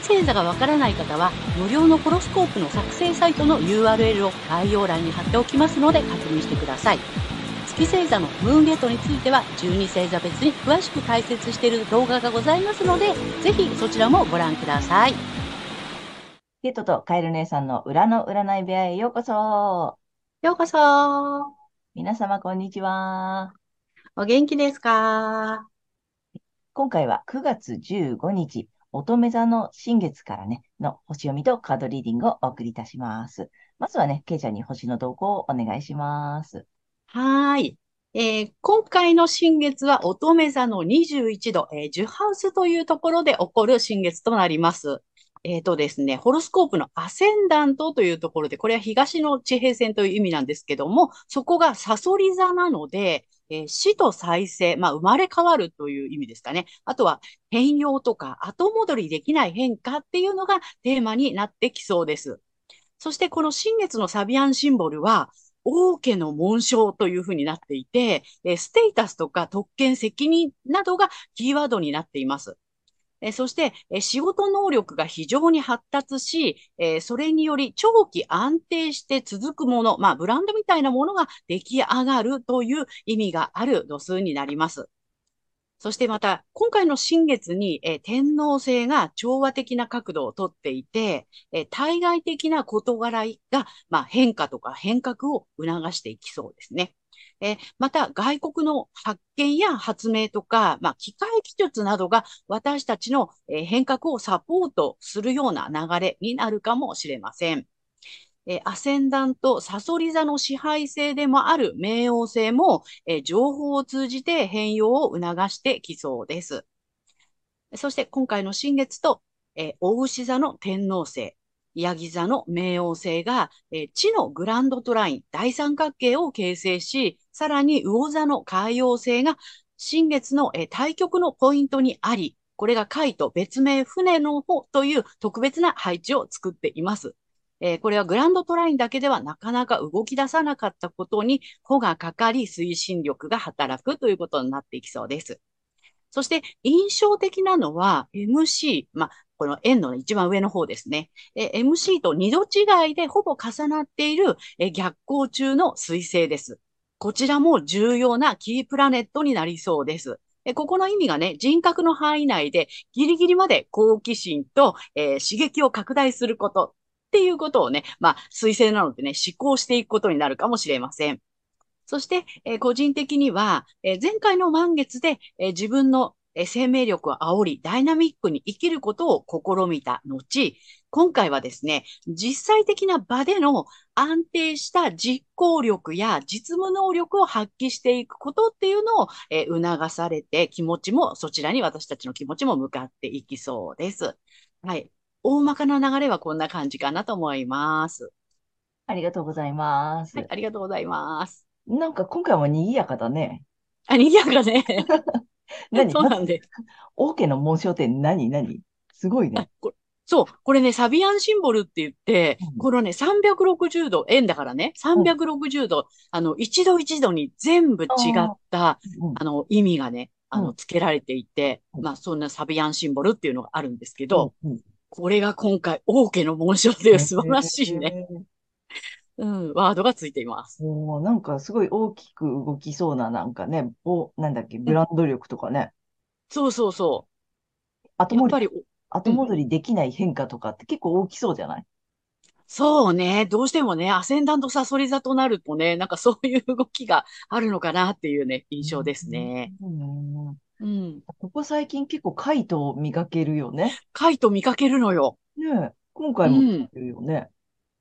月星座がわからない方は、無料のホロスコープの作成サイトの URL を概要欄に貼っておきますので確認してください。月星座のムーンゲートについては12星座別に詳しく解説している動画がございますので、ぜひそちらもご覧ください。ゲートとカエル姉さんの裏の占い部屋へようこそ。ようこそ。皆様こんにちは。お元気ですか？今回は9月15日、乙女座の新月からね、の星読みとカードリーディングをお送りいたします。まずはね、ケイちゃんに星の動向をお願いします。はい。えー、今回の新月は乙女座の21度、えー、ジュハウスというところで起こる新月となります。えっ、ー、とですね、ホロスコープのアセンダントというところで、これは東の地平線という意味なんですけども、そこがサソリ座なので、えー、死と再生、まあ、生まれ変わるという意味ですかね。あとは変容とか後戻りできない変化っていうのがテーマになってきそうです。そしてこの新月のサビアンシンボルは、王家の紋章というふうになっていて、えステータスとか特権責任などがキーワードになっています。えそして、え仕事能力が非常に発達し、えそれにより長期安定して続くもの、まあ、ブランドみたいなものが出来上がるという意味がある度数になります。そしてまた、今回の新月に、え天皇制が調和的な角度をとっていて、え対外的な事柄が、まあ、変化とか変革を促していきそうですね。えまた、外国の発見や発明とか、まあ、機械技術などが私たちの、変革をサポートするような流れになるかもしれません。えアセンダント、サソリ座の支配性でもある冥王星も、え情報を通じて変容を促してきそうです。そして今回の新月と、え大牛座の天王星、ヤギ座の冥王星が、え地のグランドトライン、大三角形を形成し、さらに魚座の海洋星が新月の、え対極のポイントにあり、これが海と別名船の方という特別な配置を作っています。えー、これはグランドトラインだけではなかなか動き出さなかったことに、穂がかかり推進力が働くということになっていきそうです。そして印象的なのは MC、まあ、この円の一番上の方ですね。え MC と二度違いでほぼ重なっているえ逆行中の彗星です。こちらも重要なキープラネットになりそうです。ここの意味がね、人格の範囲内でギリギリまで好奇心と、えー、刺激を拡大することっていうことをね、まあ、推薦なのでね、思考していくことになるかもしれません。そして、えー、個人的には、えー、前回の満月で、えー、自分の生命力を煽り、ダイナミックに生きることを試みた後、今回はですね、実際的な場での安定した実行力や実務能力を発揮していくことっていうのを、え促されて、気持ちも、そちらに私たちの気持ちも向かっていきそうです。はい。大まかな流れはこんな感じかなと思います。ありがとうございます。はい、ありがとうございます。なんか今回も賑やかだね。あ、賑やかね。何？そうなんで。オーケーの紋章って何？何？すごいね。そう、これね、サビアンシンボルって言って、うん、このね、360度、円だからね、360度、うん、あの、一度一度に全部違った、うん、あの、意味がね、あの、付けられていて、まあ、そんなサビアンシンボルっていうのがあるんですけど、これが今回、王家の紋章で素晴らしいね。うん、ワードがついています。おなんかすごい大きく動きそうな、なんかね、お、なんだっけ、ブランド力とかね。そうそうそう。後戻り、後戻りできない変化とかって結構大きそうじゃない、そうね。どうしてもね、アセンダントサソリ座となるとね、なんかそういう動きがあるのかなっていうね、印象ですね。うん。うん。ここ最近結構カイトを見かけるよね。カイト見かけるのよ。ね今回も見かけるよね。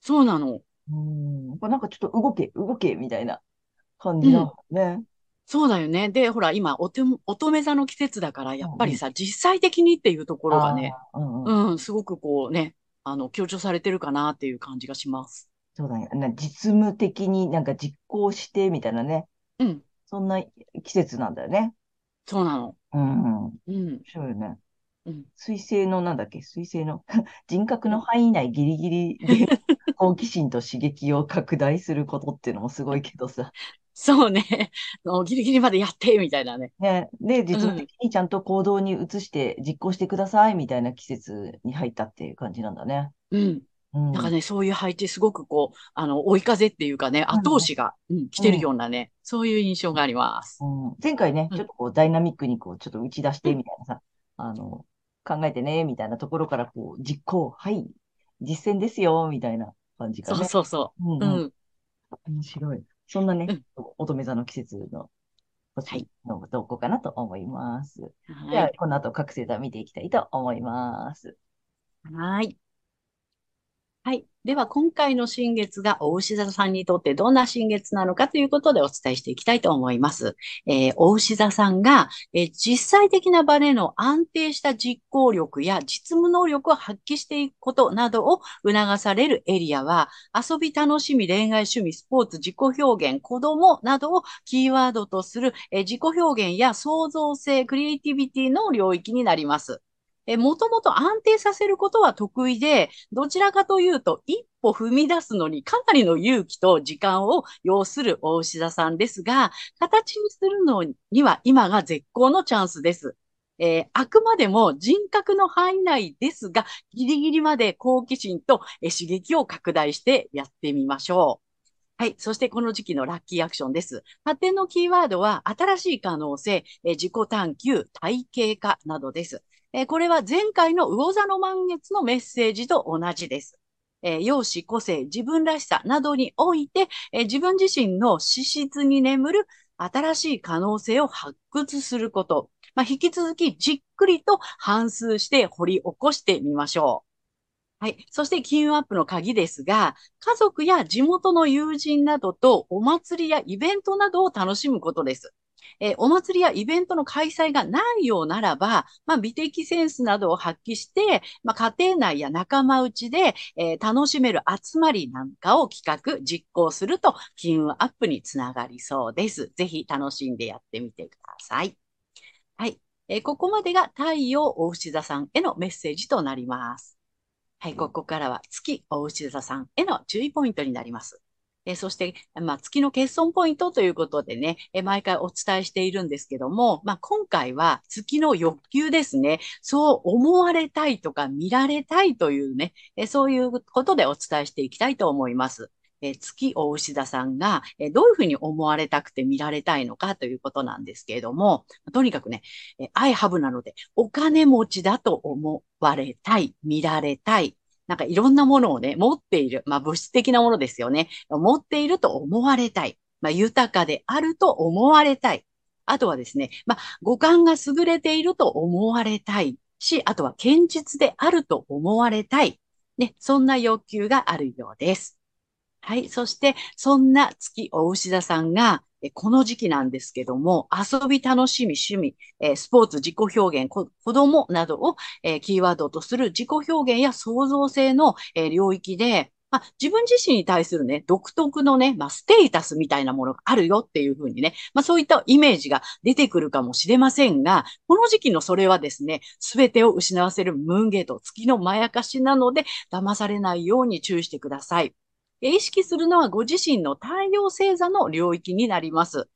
そうなの。うん。なんかちょっと動け、動け、みたいな感じなのね。そうだよね。で、ほら、今、おて、乙女座の季節だから、やっぱりさ、実際的にっていうところがね、うん、うん、すごくこうね、あの、強調されてるかなっていう感じがします。そうだね。な実務的になんか実行してみたいなね。うん。そんな季節なんだよね。そうなの。うん。面うん。白いよね。うん。水星のなんだっけ？水星の？人格の範囲内ギリギリで 好奇心と刺激を拡大することっていうのもすごいけどさ。そうね。もうギリギリまでやって、みたいなね。ね。で、実務うん的にちゃんと行動に移して実行してくださいみたいな季節に入ったっていう感じなんだね。うん。うん。なんかね、そういう配置、すごくこう、あの、追い風っていうかね、後押しが、うん、来てるようなね、そういう印象があります。うん、前回ね、うんちょっとこうダイナミックにこうちょっと打ち出してみたいなさ、あの、考えてね、みたいなところからこう実行、はい、実践ですよ、みたいな感じそうがね。そうそうう。んうんうん。面白い。そんなねうん、乙女座の季節の星の投稿かなと思います。じゃはあ、この後各星座見ていきたいと思います。い。はい。はい。では、今回の新月が、お牛座さんにとってどんな新月なのかということでお伝えしていきたいと思います。えー、お牛座さんが、えー実際的な場での安定した実行力や実務能力を発揮していくことなどを促されるエリアは、遊び、楽しみ、恋愛、趣味、スポーツ、自己表現、子供などをキーワードとする、えー自己表現や創造性、クリエイティビティの領域になります。え、もともと安定させることは得意で、どちらかというと、一歩踏み出すのにかなりの勇気と時間を要する大牛座さんですが、形にするのには今が絶好のチャンスです。えーあくまでも人格の範囲内ですが、ギリギリまで好奇心とえ刺激を拡大してやってみましょう。はい。そしてこの時期のラッキーアクションです。発展のキーワードは新しい可能性、え自己探求、体系化などです。えこれは前回の魚座の満月のメッセージと同じです。えー容姿、個性、自分らしさなどにおいて、えー自分自身の資質に眠る新しい可能性を発掘すること。まあ、引き続きじっくりと反数して掘り起こしてみましょう。はい。そして金運アップの鍵ですが、家族や地元の友人などとお祭りやイベントなどを楽しむことです。えーお祭りやイベントの開催がないようならば、まあ、美的センスなどを発揮して、まあ、家庭内や仲間内で、えー楽しめる集まりなんかを企画、実行すると、金運アップにつながりそうです。ぜひ楽しんでやってみてください。はい。えーここまでが太陽お牛座さんへのメッセージとなります。はい、ここからは月お牛座さんへの注意ポイントになります。えそして、まあ、月の欠損ポイントということでね、え毎回お伝えしているんですけども、まあ、今回は月の欲求ですね。そう思われたいとか見られたいというね、えそういうことでお伝えしていきたいと思います。え月お牛座さんが、えどういうふうに思われたくて見られたいのかということなんですけれども、とにかくね、えー I have なので、お金持ちだと思われたい、見られたい、なんかいろんなものをね、持っている。まあ物質的なものですよね。持っていると思われたい。まあ豊かであると思われたい。あとはですね、まあ五感が優れていると思われたいし、あとは堅実であると思われたい。ね、そんな欲求があるようです。はい。そして、そんな月お牛座さんが、この時期なんですけども、遊び、楽しみ、趣味、えスポーツ、自己表現、子供などを、えキーワードとする自己表現や創造性の、え領域で、まあ、自分自身に対するね、独特のね、まあ、ステータスみたいなものがあるよっていうふうにね、まあ、そういったイメージが出てくるかもしれませんが、この時期のそれはですね、すべてを失わせるムーンゲート、月のまやかしなので、騙されないように注意してください。意識するのはご自身の太陽星座の領域になります。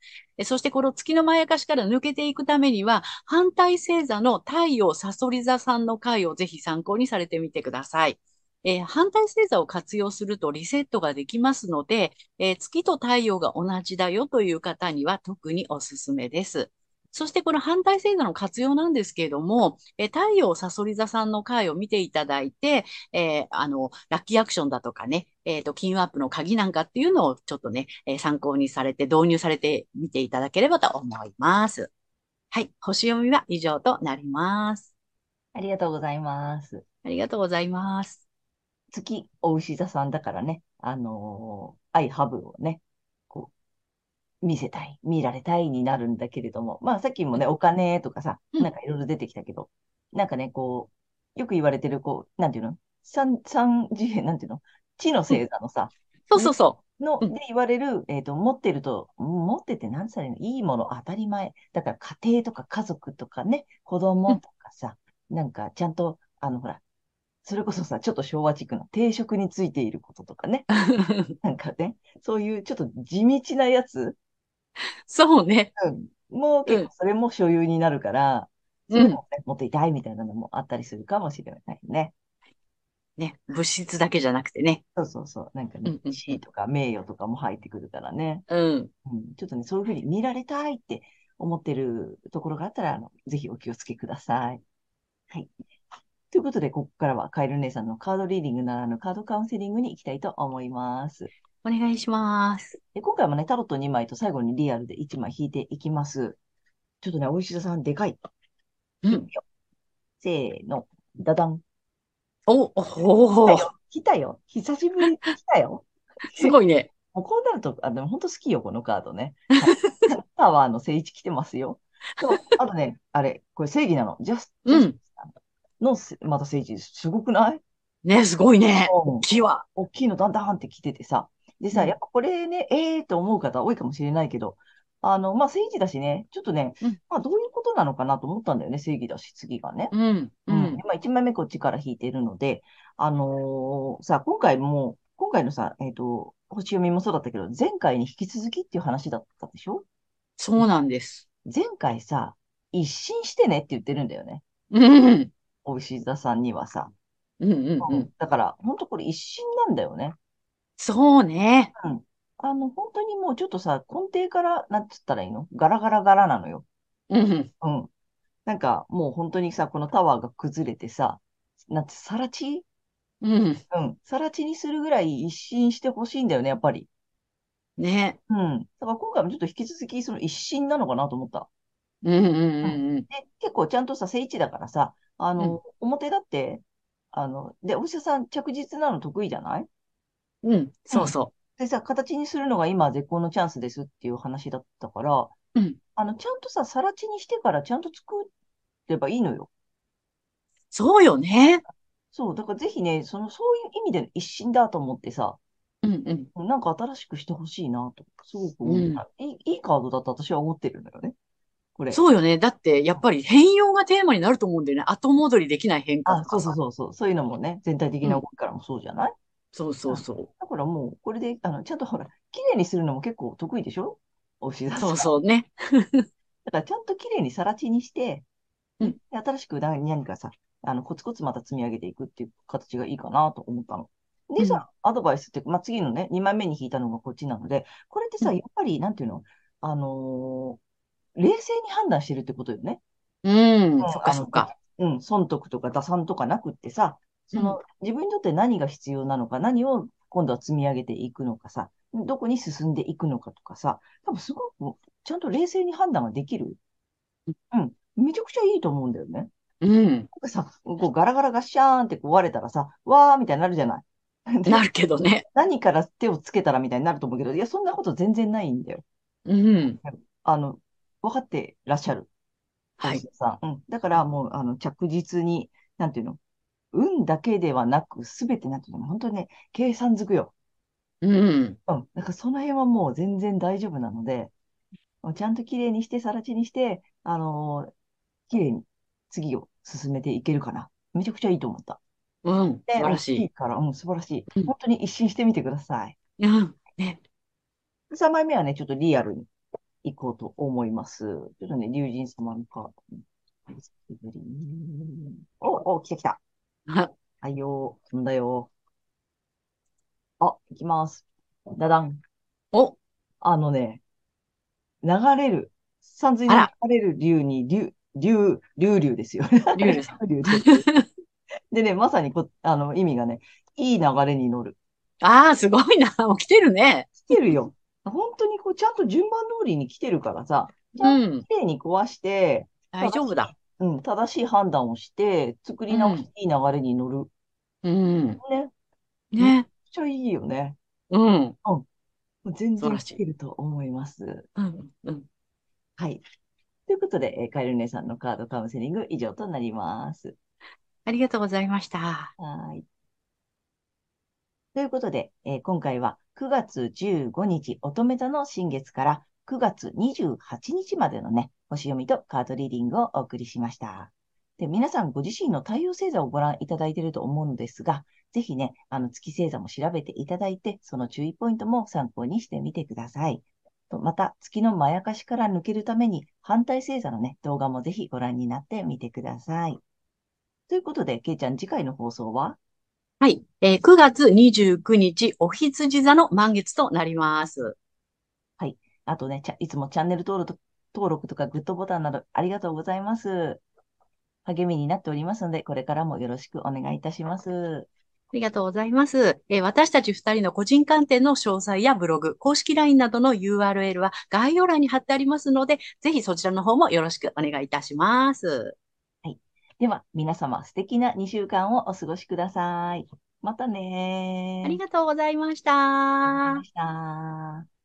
そしてこの月のまやかしから抜けていくためには、反対星座の太陽サソリ座さんの回をぜひ参考にされてみてください。えー反対星座を活用するとリセットができますので、えー月と太陽が同じだよという方には特におすすめです。そしてこの反対星座の活用なんですけれども、えー太陽サソリ座さんの回を見ていただいて、えーあの、ラッキーアクションだとかね、えっ、と、金運アップの鍵なんかっていうのをちょっとね、えー参考にされて導入されてみていただければと思います。はい。星読みは以上となります。ありがとうございます。ありがとうございます。月、お牛座さんだからね、あのー、アイハブをね、見せたい、見られたいになるんだけれども、まあさっきもね、お金とかさ、うん。なんかいろいろ出てきたけど、なんかね、こう、よく言われてる、こう、なんていうの？三、三次元、なんていうの？地の星座のさ、そうそうその、うん。で言われる、えっと、持ってると、持ってて何歳の？いいもの、当たり前。だから家庭とか家族とかね、子供とかさ、なんかちゃんと、あの、ほら、それこそさ、ちょっと昭和チックな定職についていることとかね、う。なんかね、そういうちょっと地道なやつ、そうね。うん、もう結構それも所有になるから、うんそういうのもね、持っていたいみたいなのもあったりするかもしれないね。ね。物質だけじゃなくてね。そうそうそう。なんかねうんうん、地位とか名誉とかも入ってくるからね。うん。うん、ちょっとね、そういうふうに見られたいって思ってるところがあったら、あの、ぜひお気をつけください。はい。ということで、ここからはカエル姉さんのカードリーディングならぬカードカウンセリングに行きたいと思います。お願いします。で今回もね、タロット2枚と最後にリアルで1枚引いていきます。ちょっとね、お石田さん、でかい。うん。せーの、ダダン。お、お来おたよ。来たよ。久しぶりに来たよ。すごいね。もうこうなると、あ、でも本当好きよ、このカードね。はいパワーの聖一来てますよ。と、あとね、あれ、これ正義なの。ジャス、うんのせ、また聖一です。すごくない？ね、すごいね。うん木は。大きいのダンダンって来ててさ。でさ、うんやっぱこれね、ええーと思う方多いかもしれないけど、あの、まあ、正義だしね、ちょっとね、うんまあ、どういうことなのかなと思ったんだよね、正義だし、次がね。うん。ううん。まあ、1枚目こっちから引いてるので、あのーさ、今回も、今回のさ、えっと、星読みもそうだったけど、前回に引き続きっていう話だったでしょ？そうなんです。前回さ、一新してねって言ってるんだよね。うん。お石田さんにはさ。うんうんうん。だから、本当これ一新なんだよね。そうね。あの、本当にもうちょっとさ、根底から、なんつったらいいの？ガラガラガラなのよ。うん。うん。なんか、もう本当にさ、このタワーが崩れてさ、なんて、さら地？うん。うん。さら地にするぐらい一新してほしいんだよね、やっぱり。ね。うん。だから今回もちょっと引き続きその一新なのかなと思った。うんうんうんで、結構ちゃんとさ、正位置だからさ、あの、表だって、あの、で、お医者さん着実なの得意じゃない？うん。うん。そうそでさ、形にするのが今絶好のチャンスですっていう話だったから、うんあの、ちゃんとさ、さら地にしてからちゃんと作ればいいのよ。う。そうよね。そう、だからぜひね、その、そういう意味での一新だと思ってさ、うんうん。なんか新しくしてほしいなと、すごく思った、いい、いいカードだと私は思ってるんだよね。これ。そうよね。だって、やっぱり変容がテーマになると思うんだよね。後戻りできない変化あ、そうそう。そうそう、そういうのもね、全体的な動きからもそうじゃない、そうそうそだからもう、これで、あの、ちゃんとほら、綺麗にするのも結構得意でしょ？お牛座う。さんそうそうね。だからちゃんと綺麗にさら地にして、うんで新しく何何かさ、あの、コツコツまた積み上げていくっていう形がいいかなと思ったの。でさ、アドバイスって、まあ、次のね、2枚目に引いたのがこっちなので、これってさ、うんやっぱり、なんていうの、あのー冷静に判断してるってことよね。うん。うんそっかそっか。うん、損得とか打算とかなくってさ、その、自分にとって何が必要なのか、何を今度は積み上げていくのかさ、どこに進んでいくのかとかさ、多分すごく、ちゃんと冷静に判断ができる？うん、めちゃくちゃいいと思うんだよね。うん。なんかさ、こうガラガラガッシャーンってこう割れたらさ、わーみたいになるじゃない？でなるけどね。何から手をつけたらみたいになると思うけど、いや、そんなこと全然ないんだよ。うん。あの、分かってらっしゃる。はいさん。うん。だからもう、あの、着実に、なんていうの、運だけではなく、すべてなんていうの、本当にね、計算づくよ。うん。うん。だからその辺はもう全然大丈夫なので、ちゃんと綺麗にして、さら地にして、あのー綺麗に次を進めていけるかな。めちゃくちゃいいと思った。うん。で素晴らしい。大きいから、うん、素晴らしい。うん本当に一新してみてください。うん。ね。3枚目はね、ちょっとリアルに行こうと思います。ちょっとね、竜神様のカード。お、お、来た来た。は はいよー、飛んだよー。あ、行きます。ダダン。お、あのね、流れる、山水にあら流れる竜に、竜、竜、竜竜ですよ。リュさん。竜です。でね、まさにこ、あの、意味がね、いい流れに乗る。ああ、すごいな。も う来てるね。来てるよ。本当にこう、ちゃんと順番通りに来てるからさ、ちゃうんん。と綺麗に壊して、大丈夫だ。うん、正しい判断をして、作り直していい流れに乗る。うん。ね。めね。っちゃいいよね。うん。もう全然素晴らしい来てると思います。うん。うん。はい。ということで、えーカエル姉さんのカードカウンセリング以上となります。ありがとうございました。はい。ということで、えー今回は9月15日乙女座の新月から9月28日までのね、星読みとカードリーディングをお送りしました。で、皆さんご自身の太陽星座をご覧いただいていると思うのですが、ぜひね、あの月星座も調べていただいて、その注意ポイントも参考にしてみてください。とまた、月のまやかしから抜けるために、反対星座のね、動画もぜひご覧になってみてください。ということで、けいちゃん、次回の放送は？はい。えー9月29日、お羊座の満月となります。あとね、ちゃいつもチャンネル登録と登録とかグッドボタンなどありがとうございます。励みになっておりますので、これからもよろしくお願いいたします。ありがとうございます。えー私たち二人の個人鑑定の詳細やブログ、公式 LINE などの URL は概要欄に貼ってありますので、ぜひそちらの方もよろしくお願いいたします。では、皆様素敵な2週間をお過ごしください。またねー。ありがとうございました。ありがとうございました。